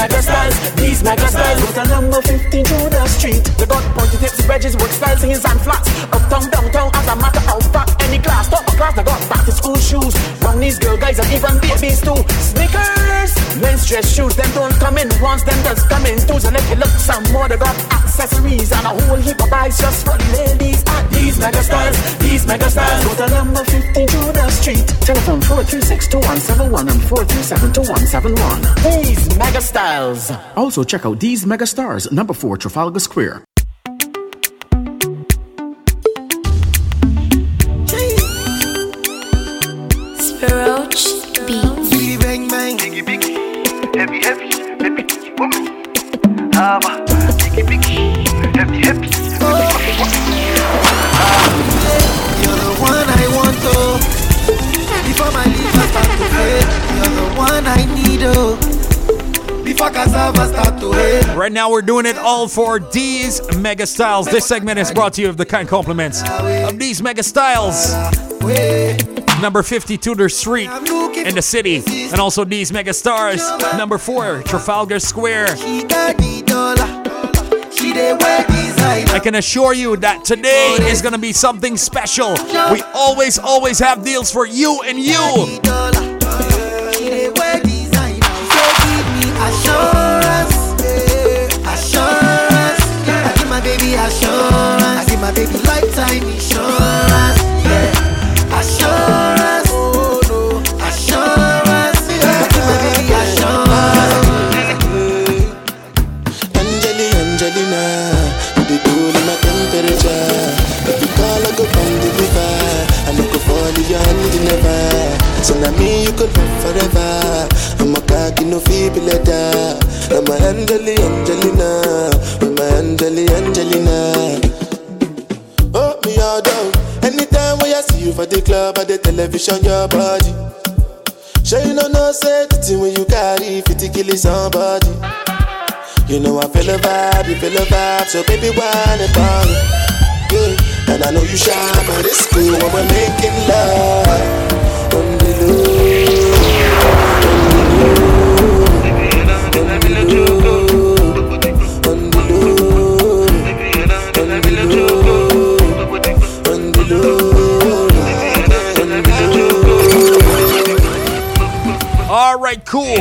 mega styles, these mega styles. With a number 15 to the street. They got pointy tips, wedges, work styles, heels and flats. Uptown, downtown, as a matter of fact. Any class, top of class, they got back to school shoes. Brownies, girl guys, and even babies too. Sneakers, men's dress shoes, them don't come in once, them does come in twos. And if you look some more, they got accessories and a whole heap of buys just for ladies. At these mega styles, these mega styles. With a number 15 Tudor Street. Telephone 436-2171 and 437-2171. These mega styles. Also check out these mega stars, number 4 Trafalgar Square. Heavy heavy, heavy woman. Hava, biggie biggie, heavy heavy. You're the one I want to. Before my liver start to fail, you're the one I need oh. Before cassava start to hate. Right now, we're doing it all for these mega styles. This segment is brought to you with the kind compliments of these mega styles. Number 50 Tudor Street in the city, and also these mega stars. Number 4 Trafalgar Square. I can assure you that today is gonna be something special. We always, always have deals for you and you. Assurance. I give my baby lifetime insurance. So now me you could love forever. I'm a cocky no feeble letter. I'm a Angeli, Angelina, I'm a Angeli, Angelina. Oh, me all down. Anytime when I see you for the club or the television, your body. Sure you know no say thing when you carry 50 kill somebody. You know I feel a vibe, you feel a vibe, so baby why on? Yeah, and I know you shy, but it's cool when we're making love. All right, cool.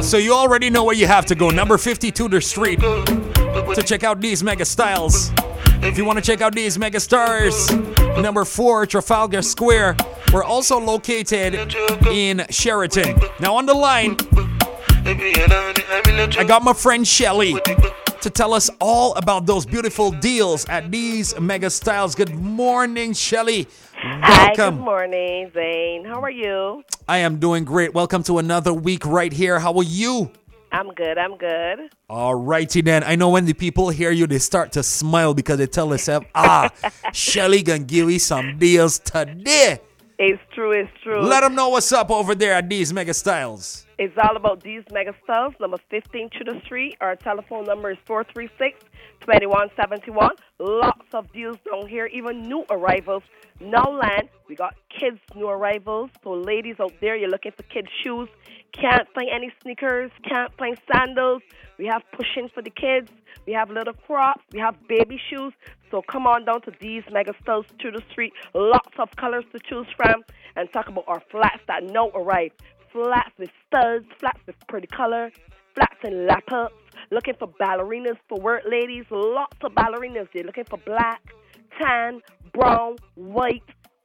So you already know where you have to go. Number 50 Tudor Street to check out these mega styles. If you want to check out these mega stars, number 4 Trafalgar Square. We're also located in Sheraton. Now on the line, I got my friend Shelly to tell us all about those beautiful deals at these mega styles. Good morning, Shelly. Hi, good morning, Zane. How are you? I am doing great. Welcome to another week right here. How are you? I'm good. I'm good. All righty then. I know when the people hear you, they start to smile because they tell themselves, ah, Shelly gonna give me some deals today. It's true. It's true. Let them know what's up over there at these mega styles. It's all about these mega stars. Number 15 Tudor Street. Our telephone number is 436 2171. Lots of deals down here, even new arrivals. No land. We got kids' new arrivals. So, ladies out there, you're looking for kids' shoes. Can't find any sneakers. Can't find sandals. We have pushing for the kids. We have little crops. We have baby shoes. So come on down to these mega stores Tudor Street. Lots of colors to choose from. And talk about our flats that now arrive. Flats with studs, flats with pretty color, flats and lap-ups. Looking for ballerinas for work ladies. Lots of ballerinas. They're looking for black, tan, brown, white,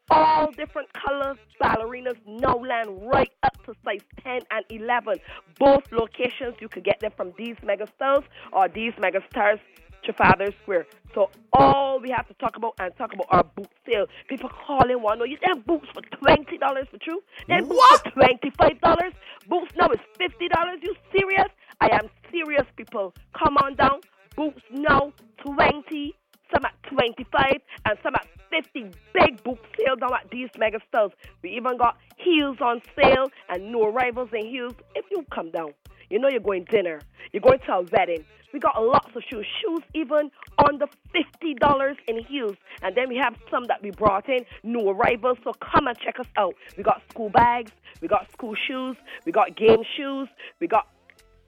all different colors, ballerinas, no land, right up to size 10 and 11. Both locations, you could get them from these mega stores or these mega stars, Trafalgar Square. So all we have to talk about and talk about are boot sale. People calling one, oh, you have boots for twenty dollars for true? Then boots twenty five dollars. Boots now is fifty dollars. You serious? I am serious, people. Come on down. Boots now twenty some at 25 and some at 50 big boot sale down at these mega stores. We even got heels on sale and new arrivals in heels if you come down. You know you're going dinner. You're going to a wedding. We got lots of shoes. Shoes even under $50 in heels. And then we have some that we brought in, new arrivals. So come and check us out. We got school bags. We got school shoes. We got game shoes. We got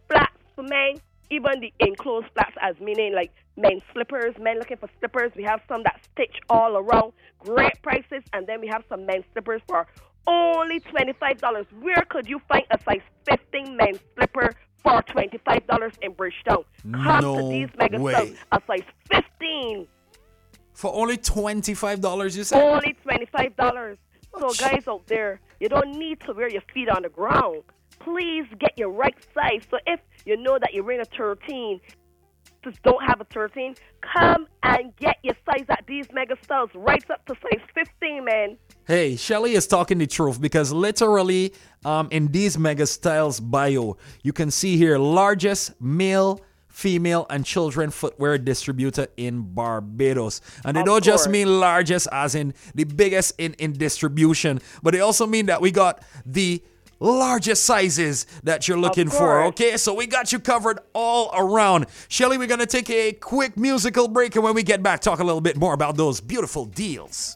flats for men. Even the enclosed flats as meaning like men slippers, men looking for slippers. We have some that stitch all around. Great prices. And then we have some men slippers for only $25. Where could you find a size 15 men's slipper for $25 in Bridgetown? Come No to these mega way. a size 15. For only $25, you said? Only $25. So, guys out there, you don't need to wear your feet on the ground. Please get your right size. So, if you know that you're in a 13, just don't have a 13, come and get your size at these mega stores right up to size 15, man. Hey, Shelly is talking the truth because literally, um, in these mega styles bio, you can see here largest male, female, and children footwear distributor in Barbados. And they Of don't just mean largest as in the biggest in, in distribution, but they also mean that we got the largest sizes that you're looking for. Okay, so we got you covered all around. Shelly, we're gonna take a quick musical break, and when we get back, talk a little bit more about those beautiful deals.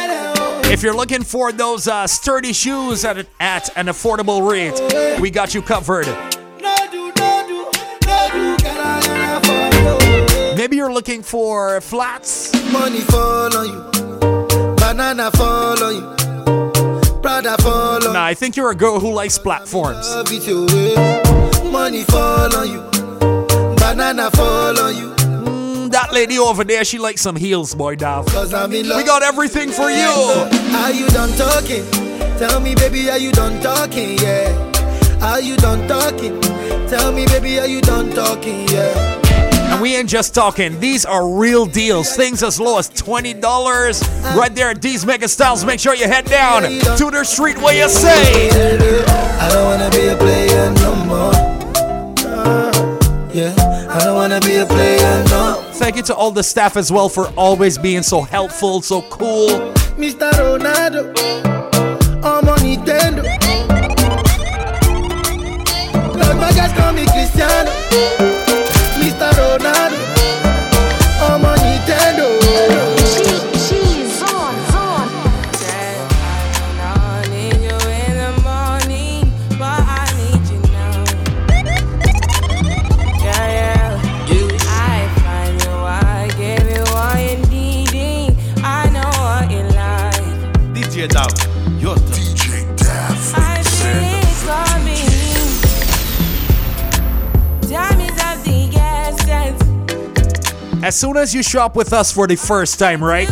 If you're looking for those uh, sturdy shoes at, at an affordable rate, we got you covered. Maybe you're looking for flats. Money fall on you. Banana fall on you. Prada fall on Nah, I think you're a girl who likes platforms. Love it your way. Money fall on you. Banana fall on you. That lady over there, she likes some heels, boy, Dav. Cause I'm in love. We got everything for you. Are you done talking? Tell me, baby, are you done talking? Yeah. Are you done talking? Tell me, baby, are you done talking? Yeah. And we ain't just talking. These are real deals. Things as low as $20 right there at D's Mega Styles. Make sure you head down to their street where you say. I don't wanna be a player no more. Yeah, I don't wanna be a player no. Thank you to all the staff as well for always being so helpful, so cool. Mr. Ronaldo, As soon as you shop with us for the first time, right?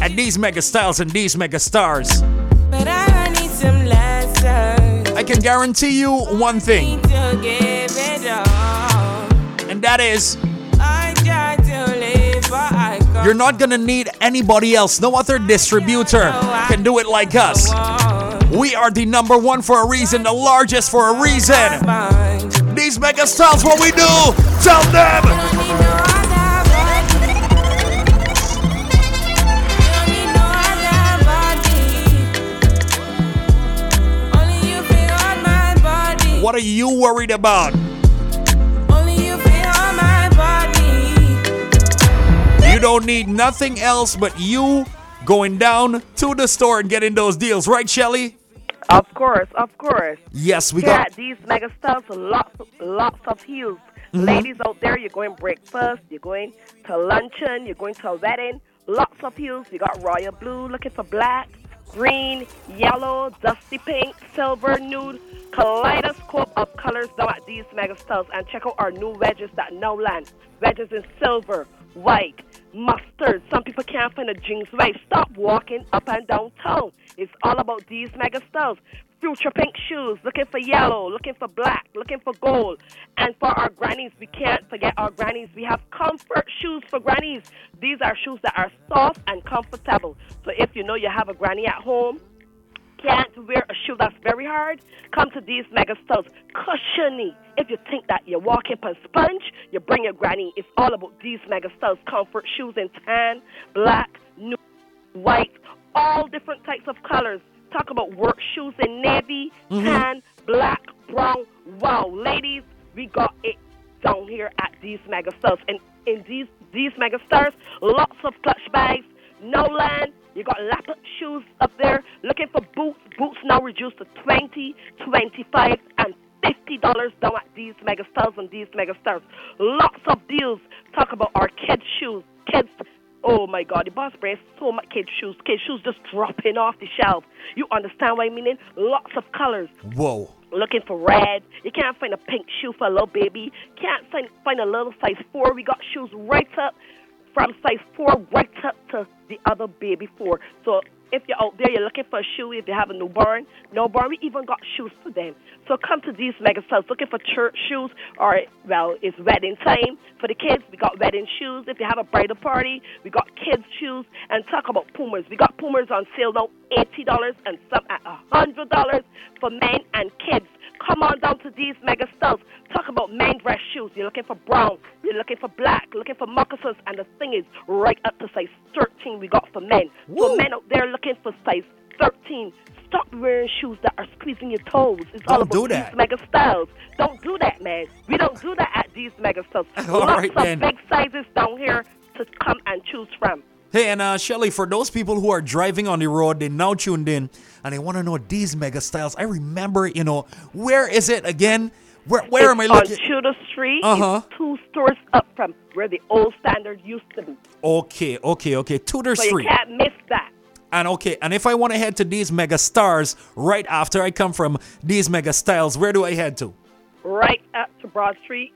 At these mega styles and these mega stars, But I need some lessons I can guarantee you one thing, to give it up. and that is I try to live, but I can't. you're not gonna need anybody else. No other distributor can do it like us. We are the number one for a reason, the largest for a reason. These mega styles, what we do? Tell them! What are you worried about? You don't need nothing else but you going down to the store and getting those deals, right, Shelly? Of course, of course. Yes, we Here got. these mega stores, lots, lots of heels. Mhm. Ladies out there, you're going breakfast, you're going to luncheon, you're going to a wedding. Lots of heels. You got royal blue, looking for black, green, yellow, dusty pink, silver, nude, kaleidoscope of colors down at these mega stores. And check out our new wedges that now land. Wedges in silver, white, mustard. Some people can't find a jeans way. Stop walking up and down town. It's all about these mega stores. Future pink shoes, looking for yellow, looking for black, looking for gold. And for our grannies, we can't forget our grannies. We have comfort shoes for grannies. These are shoes that are soft and comfortable. So if you know you have a granny at home, can't wear a shoe that's very hard, come to these mega stores. Cushiony. If you think that you're walking on sponge, you bring your granny. It's all about these mega stores. Comfort shoes in tan, black, nude, white, all different types of colors. Talk about work shoes in navy, mm-hmm. tan, black, brown. Wow, ladies, we got it down here at these mega stores. And in these these mega stores, lots of clutch bags, no land. You got lap shoes up there. Looking for boots. Boots now reduced to 20, 25, and fifty dollars down at these mega stores and these mega stores. Lots of deals. Talk about our kids' shoes. Kids Oh my god, the boss brand so much kids shoes. Kid shoes just dropping off the shelf. You understand what I mean? Lots of colors. Whoa. Looking for red. You can't find a pink shoe for a little baby. Can't find find a little size four. We got shoes right up from size four right up to the other baby four. So if you're out there, you're looking for a shoe. If you have a newborn, newborn, we even got shoes for them. So come to these mega stores looking for church shoes, or well, it's wedding time for the kids. We got wedding shoes. If you have a bridal party, we got kids shoes. And talk about Pumas. We got Pumas on sale now, eighty dollars, and some at a hundred dollars for men and kids. Come on down to these mega stores. Talk about men dress shoes. You're looking for brown. You're looking for black. Looking for moccasins. And the thing is, right up to size 13 we got for men. So men out there looking for size 13. Stop wearing shoes that are squeezing your toes. It's all Don't about do that. these mega styles. Don't do that, man. We don't do that at these mega stores. All Lots right, of then. big sizes down here to come and choose from. Hey, and uh, Shelly, for those people who are driving on the road, they now tuned in and they want to know these mega styles. I remember, you know, where is it again? Where where am I looking? On Tudor Street. Uh-huh. It's two stores up from where the old standard used to be. Okay, okay, okay. Tudor So Street. you can't miss that. And okay, and if I want to head to these mega stars right after I come from these mega styles, where do I head to? right up to Broad Street,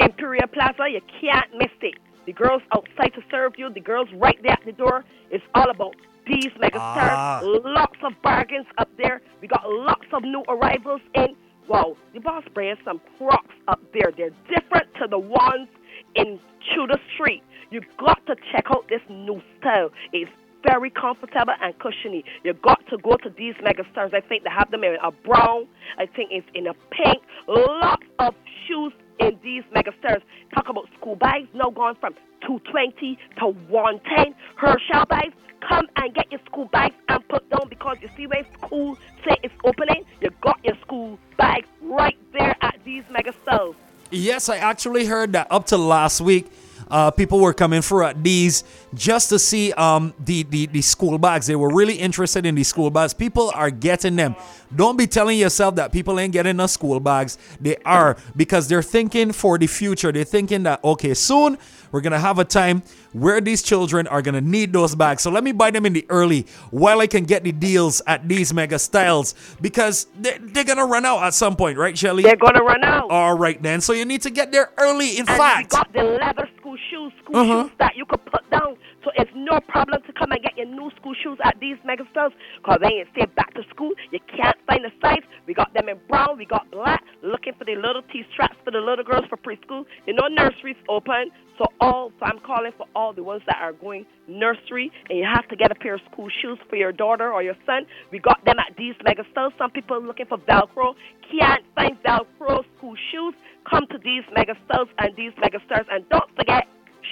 Imperial Plaza. You can't miss it. The girls outside to serve you. The girls right there at the door. It's all about these mega Ah. stars. Lots of bargains up there. We got lots of new arrivals in. Wow, the boss brand some Crocs up there. They're different to the ones in Tudor Street. You got to check out this new style. It's very comfortable and cushiony. You got to go to these mega stores. I think they have them in a brown. I think it's in a pink. Lots of shoes in these mega stores. Talk about school bags now going from 220 to 110. Herschel bags. Come and get your school bags and put down because you see where school say it's opening. You got your school bags right there at these mega stores. Yes, I actually heard that up to last week, uh, people were coming for uh, these just to see um, the, the, the school bags. They were really interested in the school bags. People are getting them. Don't be telling yourself that people ain't getting the school bags. They are because they're thinking for the future. They're thinking that, okay, soon we're going to have a time where these children are going to need those bags. So let me buy them in the early while I can get the deals at these mega styles because they're, they're going to run out at some point, right, Shelly? They're gonna run out. All right, then. So you need to get there early. In and we fact, got the leather school shoes, school Uh-huh. shoes that you could put down. So it's no problem to come and get your new school shoes at these mega stores. Because when you say back to school, you can't find the size. We got them in brown, we got black. Looking for the little T straps for the little girls for preschool. You know, nurseries open. So all, so I'm calling for all the ones that are going nursery, and you have to get a pair of school shoes for your daughter or your son. We got them at these mega stores. Some people looking for Velcro can't find Velcro school shoes. Come to these mega stores and these mega stores, and don't forget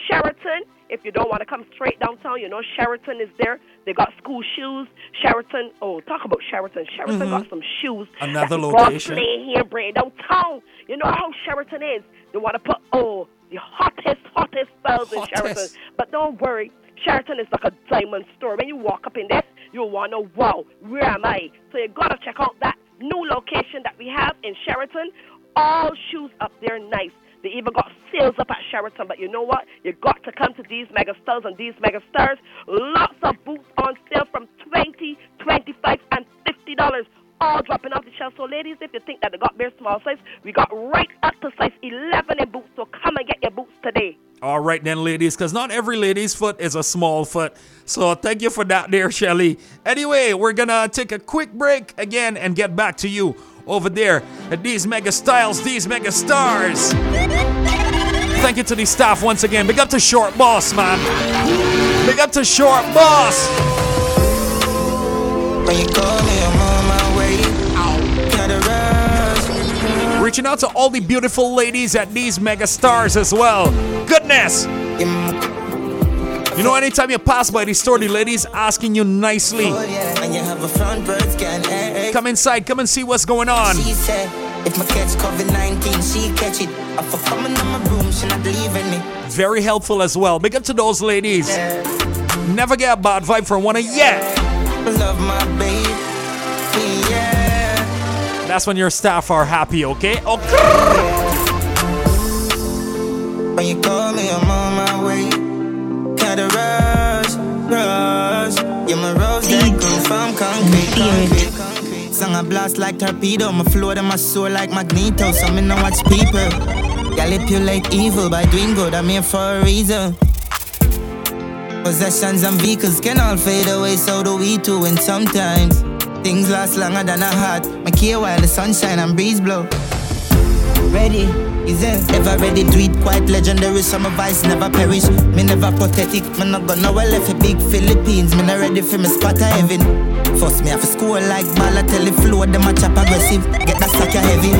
Sheraton. If you don't want to come straight downtown, you know Sheraton is there. They got school shoes. Sheraton. Oh, talk about Sheraton. Sheraton Mhm. got some shoes. Another location. play here, bring downtown. You know how Sheraton is. They want to put oh the hottest, hottest styles in Sheraton. But don't worry, Sheraton is like a diamond store. When you walk up in there, you'll want to know, wow, where am I? So you gotta check out that new location that we have in Sheraton. All shoes up there, nice. They even got sales up at Sheraton, but you know what? You got to come to these mega stores and these mega stores. Lots of boots on sale from 20 25 and $50. all dropping off the. So, ladies, if you think that they got bare small size, we got right up to size 11 in boots. So, come and get your boots today. All right then, ladies, because not every lady's foot is a small foot. So thank you for that, there, Shelly. Anyway, we're gonna take a quick break again and get back to you over there at these mega styles, these mega stars. Thank you to the staff once again. Big up to Short Boss, man. Big up to Short Boss. Reaching out to all the beautiful ladies at these mega stars as well. Goodness. You know, anytime you pass by the store, the ladies asking you nicely. Oh, and you have a front bird scan. Hey, hey. Come inside, come and see what's going on. She said, if my catch COVID 19, she catch it. I for coming to my room, she not leaving me. Very helpful as well. Big up to those ladies. Never get a bad vibe from one of yet. That's when your staff are happy, okay? Oh, okay. When you call me, I'm on my way. Gotta rush, rush. You're my rose that grew from concrete, concrete, concrete. Song a blast like torpedo. My flow and my soul like magneto. So me know watch people. Manipulate evil by doing good. I'm here for a reason. Possessions and vehicles can all fade away, so do we too. And sometimes things last longer than a heart. My care while the sunshine and breeze blow. Ready, is it? Ever ready to it? Quite legendary. Some advice never perish. Me never pathetic. Me not gonna well if a big Philippines. Me not ready for me spot a heaven. Force me off a school like Balotelli flow. Them a chop aggressive. Get that sucker heavy.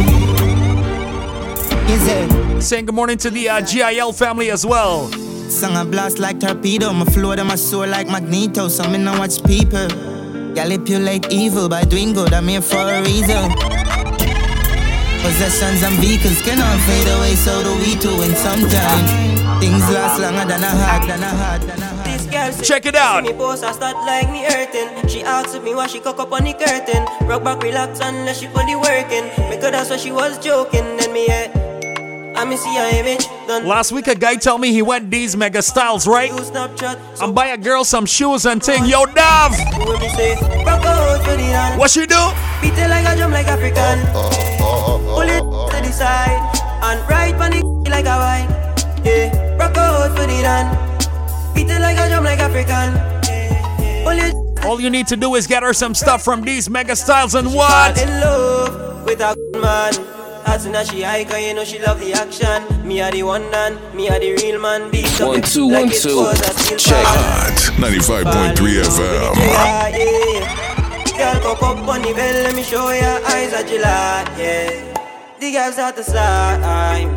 Is it? Saying good morning to the uh, GIL family as well. Song a blast like torpedo. My flow them a soar like magneto. So me not watch people. Manipulate evil by doing good. I'm here for a reason. Possessions and vehicles cannot fade away, so do we too. And sometimes things last longer than a heart, than a heart, than a heart. This girl say Check it out. Me post, I start like me hurting. She asked me why she cock up on the curtain. Rock back, relax, unless she fully working. Because that's what she was joking. Then me head, Last week, a guy told me he went these mega styles, right? use Snapchat. So I'm buy a girl some shoes and ting. Yo, Dav, when me say, rock out for the dance. what she do? Beat it like a drum like African. Oh, oh, oh, Pull it to the side and ride on the like a wine. Yeah, rock out for the dance. Beat it like a drum like African. Pull it All you need to do is get her some stuff from these mega styles and Fall what? In love a. As soon as she high, cause you know she love the action. Me are the one man, me are the real man. Beat up One, two, like one, it two. was a Check. pan. Hot 95.3 FM. Yeah, yeah. Girl, cock up on the bell, let me show ya eyes of July, yeah. The girls start to slime.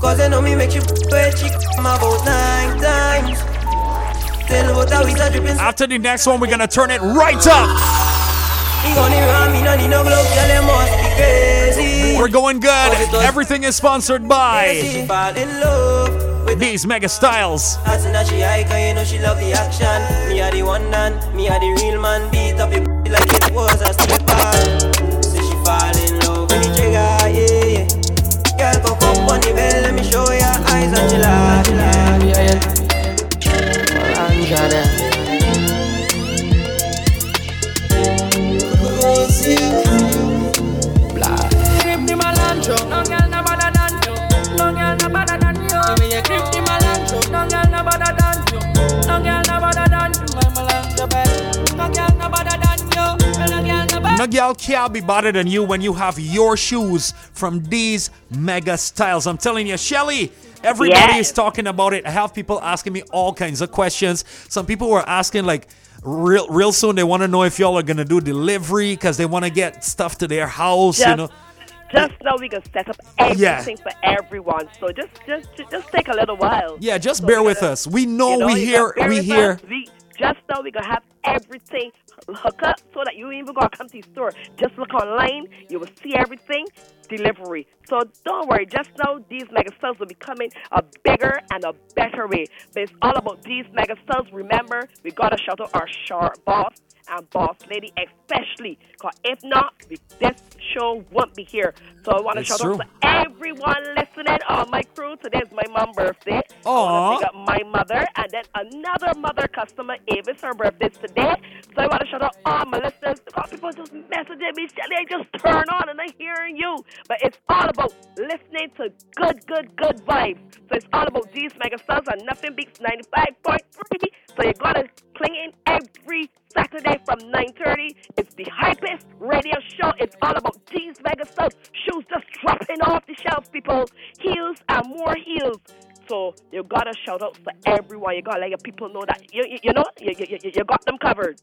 Cause they know me make you wet, she come about nine times. Tell what how is a dripping. After the next one, we're gonna turn it right up. Me gonna run, me no need no gloves, girl, they must be crazy. We're going good. Everything is sponsored by She fall in love with these mega styles. As soon as girl no better. No gal can't be better than you when you have your shoes from these mega styles. I'm telling you, Shelly, everybody Yes. is talking about it. I have people asking me all kinds of questions. Some people were asking like real real soon they want to know if y'all are gonna do delivery because they want to get stuff to their house, you know. just now we can set up everything for everyone. So just, just, just take a little while. Yeah, just So bear with us. We know, you know, we hear we hear. We, just now we gonna have everything hook up so that you even gonna come to the store. Just look online, you will see everything. Delivery. So don't worry. Just know these mega will be coming a bigger and a better way. But it's all about these mega. Remember, we gotta shout out our sharp boss and Boss Lady especially. Because if not, we, this show won't be here. So I want to shout true. out to everyone listening on my crew. Today's my mom's birthday. I Aw. want to pick up my mother and then another mother customer, Avis, her birthday today. So I want to shout out all my listeners. Because people just messaging me, Shelly, I just turn on and I hearing you. But it's all about listening to good, good, good vibes. So it's all about these mega stars and nothing beats 95.3. So you gotta in every Saturday from 9.30. It's the hypest radio show. It's all about these mega stuff. Shoes just dropping off the shelves, people. Heels and more heels. So you gotta shout out to everyone. You gotta let your people know that you you, you know you, you, you, got them covered.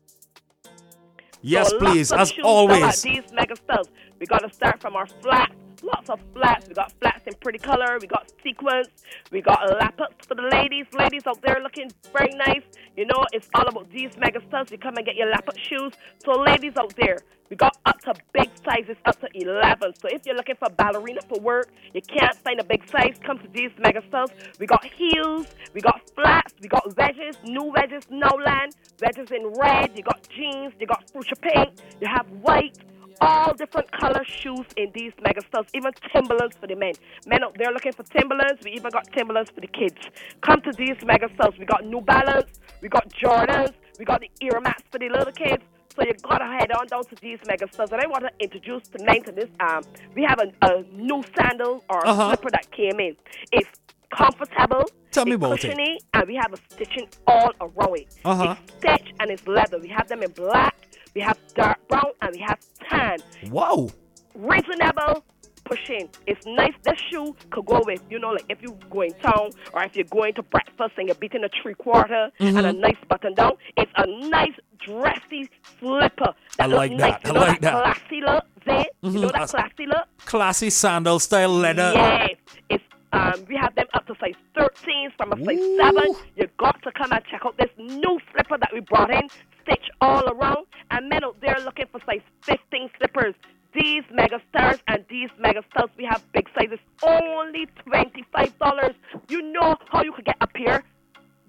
Yes, So please, as shoes now at always. These mega stars. We gotta start from our flats. Lots of flats. We got flats in pretty color. We got sequins. We got lap lappets for the ladies. Ladies out there looking very nice. You know, it's all about these mega stars. You come and get your lappet shoes. So ladies out there, we got up to big sizes up to 11. So if you're looking for ballerina for work, you can't find a big size, come to these mega stores. We got heels, we got flats, we got wedges, new wedges, no land, wedges in red, you got jeans, you got fuchsia pink, you have white, all different color shoes in these mega stores, even Timberlands for the men. Men out there looking for Timberlands, we even got Timberlands for the kids. Come to these mega stores. We got New Balance, we got Jordans, we got the ear mats for the little kids. So you gotta head on down to these mega stores. And I want to introduce tonight to this. Um, we have a, a new sandal or Uh-huh. slipper that came in. It's comfortable. Tell me about it. And we have a stitching all around it. Uh-huh. It's stitch and it's leather. We have them in black, we have dark brown, and we have tan. Wow. Reasonable pushing. It's nice. This shoe could go with, you know, like if you go in town or if you're going to breakfast and you're beating a three quarter and a Mhm. nice button down. It's a nice dressy slipper. I like that. You I like that. that. Classy look, Zane? You know that classy look? Classy sandal style leather. Yes. It's um we have them up to size 13 from a size 7. You got to come and check out this new slipper that we brought in, stitch all around. And men out there looking for size 15 slippers. These mega stars and these mega stars, we have big sizes, only $25. You know how you could get a pair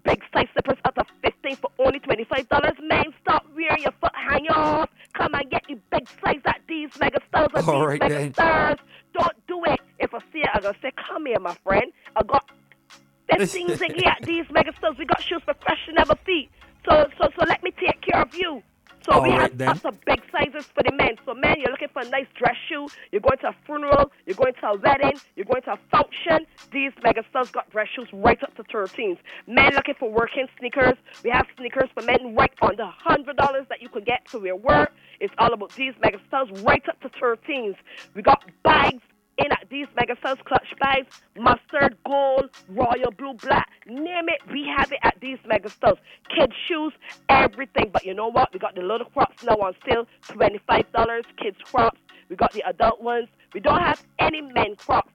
big size slippers up to 15 for only $25. Man, stop wearing your foot hang off. Come and get the big size at these mega stars and All these right, mega then. stars. Don't do it. If I see it, I'm going to say, come here, my friend. I got 15 ziggy at these mega stores. We got shoes for fresh and never feet. So, so, so let me take care of you. So we All have right, then. up to big sizes for the men. So men, you're looking for a nice dress shoe. You're going to a funeral. You're going to a wedding. You're going to a function. These mega stores got dress shoes right up to 13s. Men looking for working sneakers. We have sneakers for men right on the hundred dollars that you can get to wear work. It's all about these mega stores right up to 13s. We got bags in at these mega stores, clutch bags, mustard, gold, royal blue, black, name it, we have it at these mega stores. Kids shoes, everything. But you know what? We got the little crops now on sale, $25, kids crops. We got the adult ones. We don't have any men crops,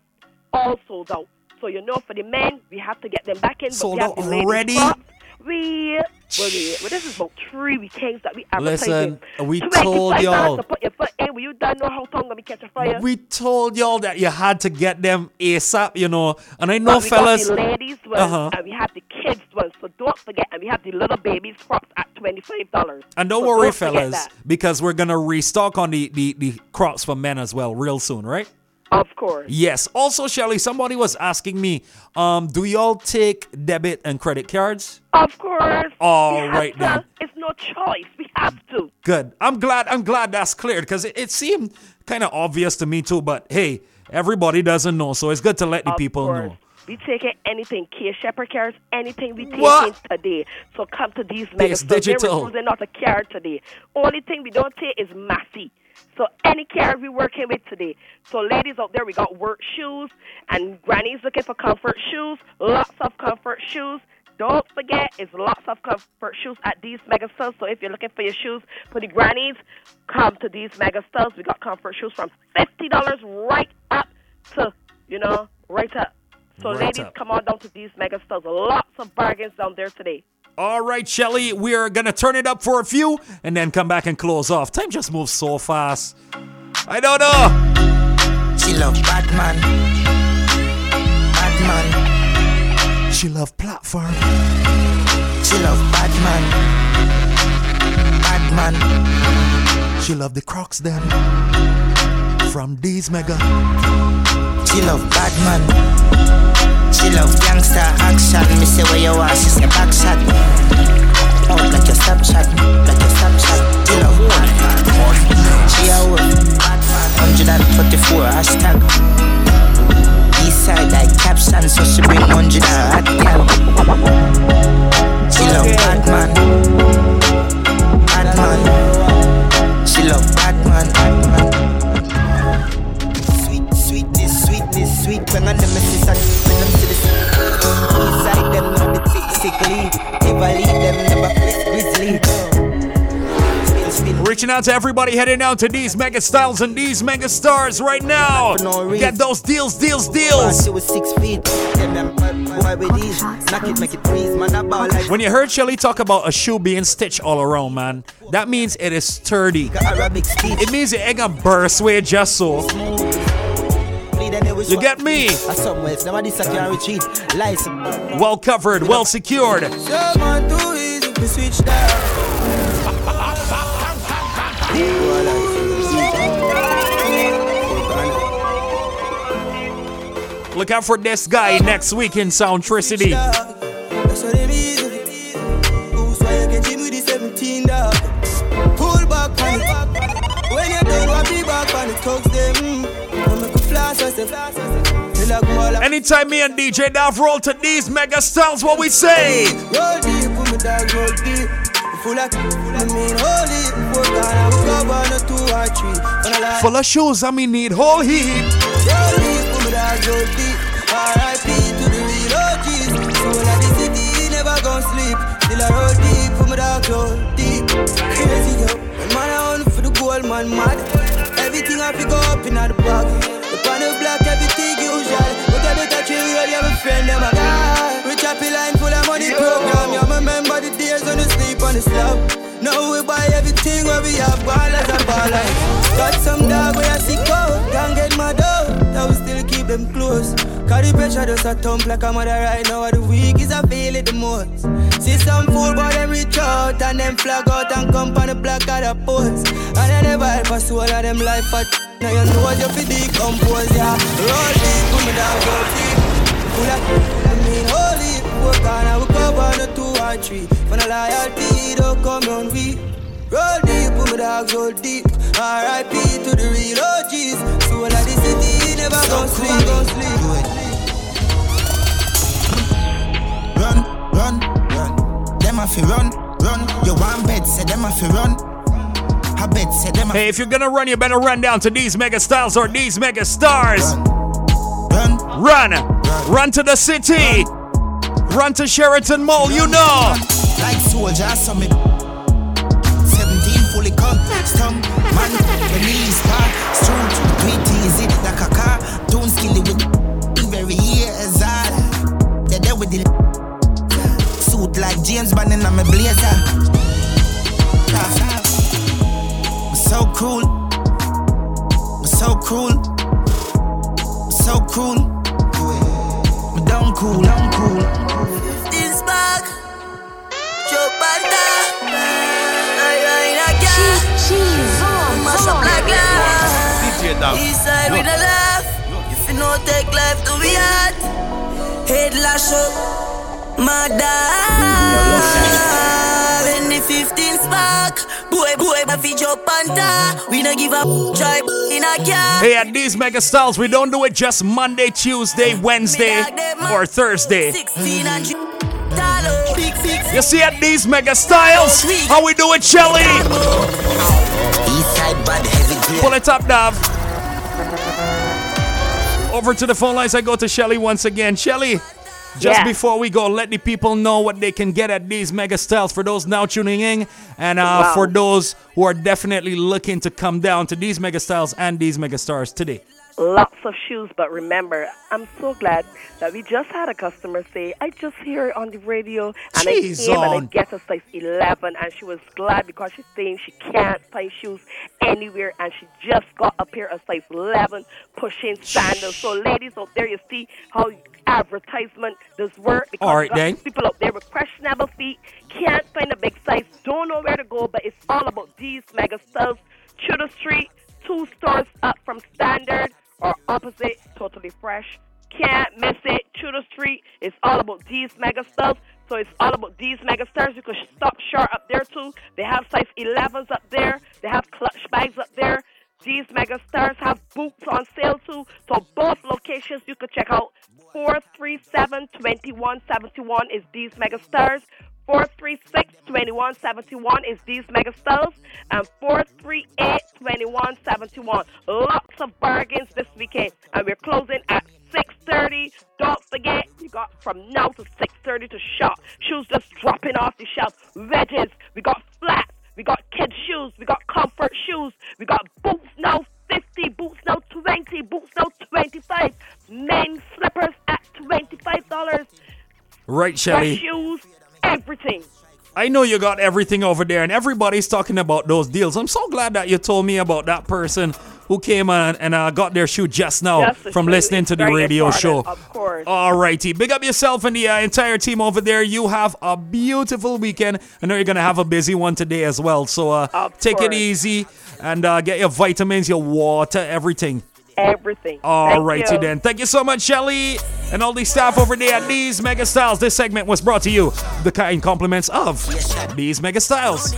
all sold out. So you know, for the men, we have to get them back in. but Sold out already? crops. We, well, we, well, this is about three weekends that we advertising. Listen, we told y'all. to put your foot in. Well, you don't know how long we catch a fire. We told y'all that you had to get them ASAP, you know. And I know, But we fellas. got the ladies ones Uh-huh. and we have the kids ones. So don't forget, and we have the little babies crops at twenty five dollars. And don't so worry, don't fellas, because we're gonna restock on the, the the crops for men as well real soon, right? Of course. Yes. Also, Shelly, somebody was asking me, um, do y'all take debit and credit cards? Of course. All right to. then. It's no choice. We have to. Good. I'm glad. I'm glad that's cleared because it, it seemed kind of obvious to me too. But hey, everybody doesn't know, so it's good to let the Of people course. know. We taking anything, Kia Shepherd cards, anything we taking What? today. So come to these mega stores. They're refusing not a card today. Only thing we don't take is Massey. So any card we working with today. So ladies out there, we got work shoes and grannies looking for comfort shoes. Lots of comfort shoes. Don't forget, it's lots of comfort shoes at these mega stores. So if you're looking for your shoes for the grannies, come to these mega stores. We got comfort shoes from fifty dollars right up to you know right up. So Right ladies, up. come on down to these mega stores. Lots of bargains down there today. All right, Shelly, we are gonna turn it up for a few and then come back and close off. Time just moves so fast. I don't know. She love Batman. Batman. She love platform. She love Batman. Bad man. She love the Crocs them from these mega. She love bad man. She love gangster action. Me say where you are, she say back shot. Oh, like your Snapchat, like your Snapchat. She love man. She a wolf. 144 hashtag. East side like caption, so she bring 100 hot gal. She love bad man. Bad man. She love bad man. Bad man. Sweet. When I them missus and when them see this. East side them know the tick sickly. Never leave them, never play grizzly. Reaching out to everybody heading out to these mega styles and these mega stars right now. For no reason. Get those deals, deals, deals. She was six feet. Them uh, them boy with these. Knock it, make it freeze. Man, I ball like When you heard Shelly talk about a shoe being stitched all around, man, that means it is sturdy. It means it ain't gonna burst way just so. You get me? Somewhere, somebody can retreat. Lies. Well covered, well secured. Someone too easy to switch down. Look out for this guy next week in Soundtricity. Anytime me and DJ Dav roll to these mega styles, what we say? Roll deep, put me dog, roll deep. Full of, I mean, holy. Four gun, I will go on a two or three. When I like, Full of shoes, I mean need whole heat. roll deep, put me dog, roll deep. R.I.P. to the real OGs. Soul of the city, never gon' sleep. Still I roll deep, put me dog, roll deep. Crazy yo, man I for the gold, man mad. Everything I pick up in the bag. The pan of black, everything usual. But I better chill, you have a friend, them a guy. Rich happy line full of money program. You remember the days when you sleep on the slab. Now we buy everything where we have ballers and ballers. Got some dog where I see oh. go, can't get my dough. That we still them close. The pressure just a thump like a mother right now. The week is I feel it the most. See some fool but them reach out and them flag out and come on the block of the post. And I never help a soul of them life but now you know what you feel decompose, yeah. Roll deep, put me down, go deep. Full of, I mean holy. Work on and we cover the two or three. For the loyalty, deep, put roll deep. R.I.P. to the real OGs. Soul of the city, never gon' sleep. Gon' sleep. Run, run, run. Them a fi run, run. You want bed, say them a fi run. I bet, say them a Hey, if you're gonna run, you better run down to these mega styles or these mega stars. run. Run, run to the city. Run to Sheraton Mall, you know. Like soldier, so me 17 fully cut, stump, man, the knees car, strong, do it like a car, don't skill it with very years all. They're there with the suit like James Bond in my blazer. I'm so cruel, I'm so cruel, I'm so cruel. I'm down cool, I'm cool. She, she's on, Mash up on. like glass. DJ Dav. Eastside with a laugh. If you know take life to be hard. Head lash up. My dad. When the 15 spark. Boy, boy, my feet jump panta. We don't give up. Try in a car. Hey, at these mega styles, we don't do it just Monday, Tuesday, Wednesday, or Thursday. 16 and You see at these mega styles, how we do it, Shelly? Eastside bad heavy gear. Pull it up, Dav. Over to the phone lines, I go to Shelly once again. Shelly, just Yeah. before we go, let the people know what they can get at these mega styles for those now tuning in, and uh, Wow. for those who are definitely looking to come down to these mega styles and these mega stars today. Lots of shoes. But remember, I'm so glad that we just had a customer say, I just hear it on the radio and Jeez, I came and I get a size 11 and she was glad because she's saying she can't find shoes anywhere and she just got a pair of size 11 pushing sandals. So ladies out there, you see how advertisement does work because All right, then. people out there with questionable feet, can't find a big size, don't know where to go, but it's all about these mega styles. Tudor Street, two stores up from Standard or opposite, totally fresh. Can't miss it. Tudor Street is all about these mega styles. So it's all about these mega stars. You can stop short up there too. They have size 11s up there. They have clutch bags up there. These mega stars have boots on sale too. So both locations you can check out. 437-2171 is these mega stars. 436-2171 is these mega stars. And 438-2171. Lots of bargains this weekend. And we're closing at 6.30. Don't forget, you got from now to 6.30 to shop. Shoes just dropping off the shelf. Wedges. We got flats. We got kids shoes. We got comfort shoes. We got boots now 50, boots now 20, boots now 25. Men slippers at $25. Right, Shelly. shoes, everything. I know you got everything over there, and everybody's talking about those deals. I'm so glad that you told me about that person who came on and uh, got their shoe just now from listening is to the radio important, show. Of course. All righty. Big up yourself and the uh, entire team over there. You have a beautiful weekend. I know you're going to have a busy one today as well. So uh, take it easy and uh, get your vitamins, your water, everything. Everything. All righty you. then. Thank you so much, Shelly, and all the staff over there at These Mega Styles. This segment was brought to you the kind compliments of These Mega Styles.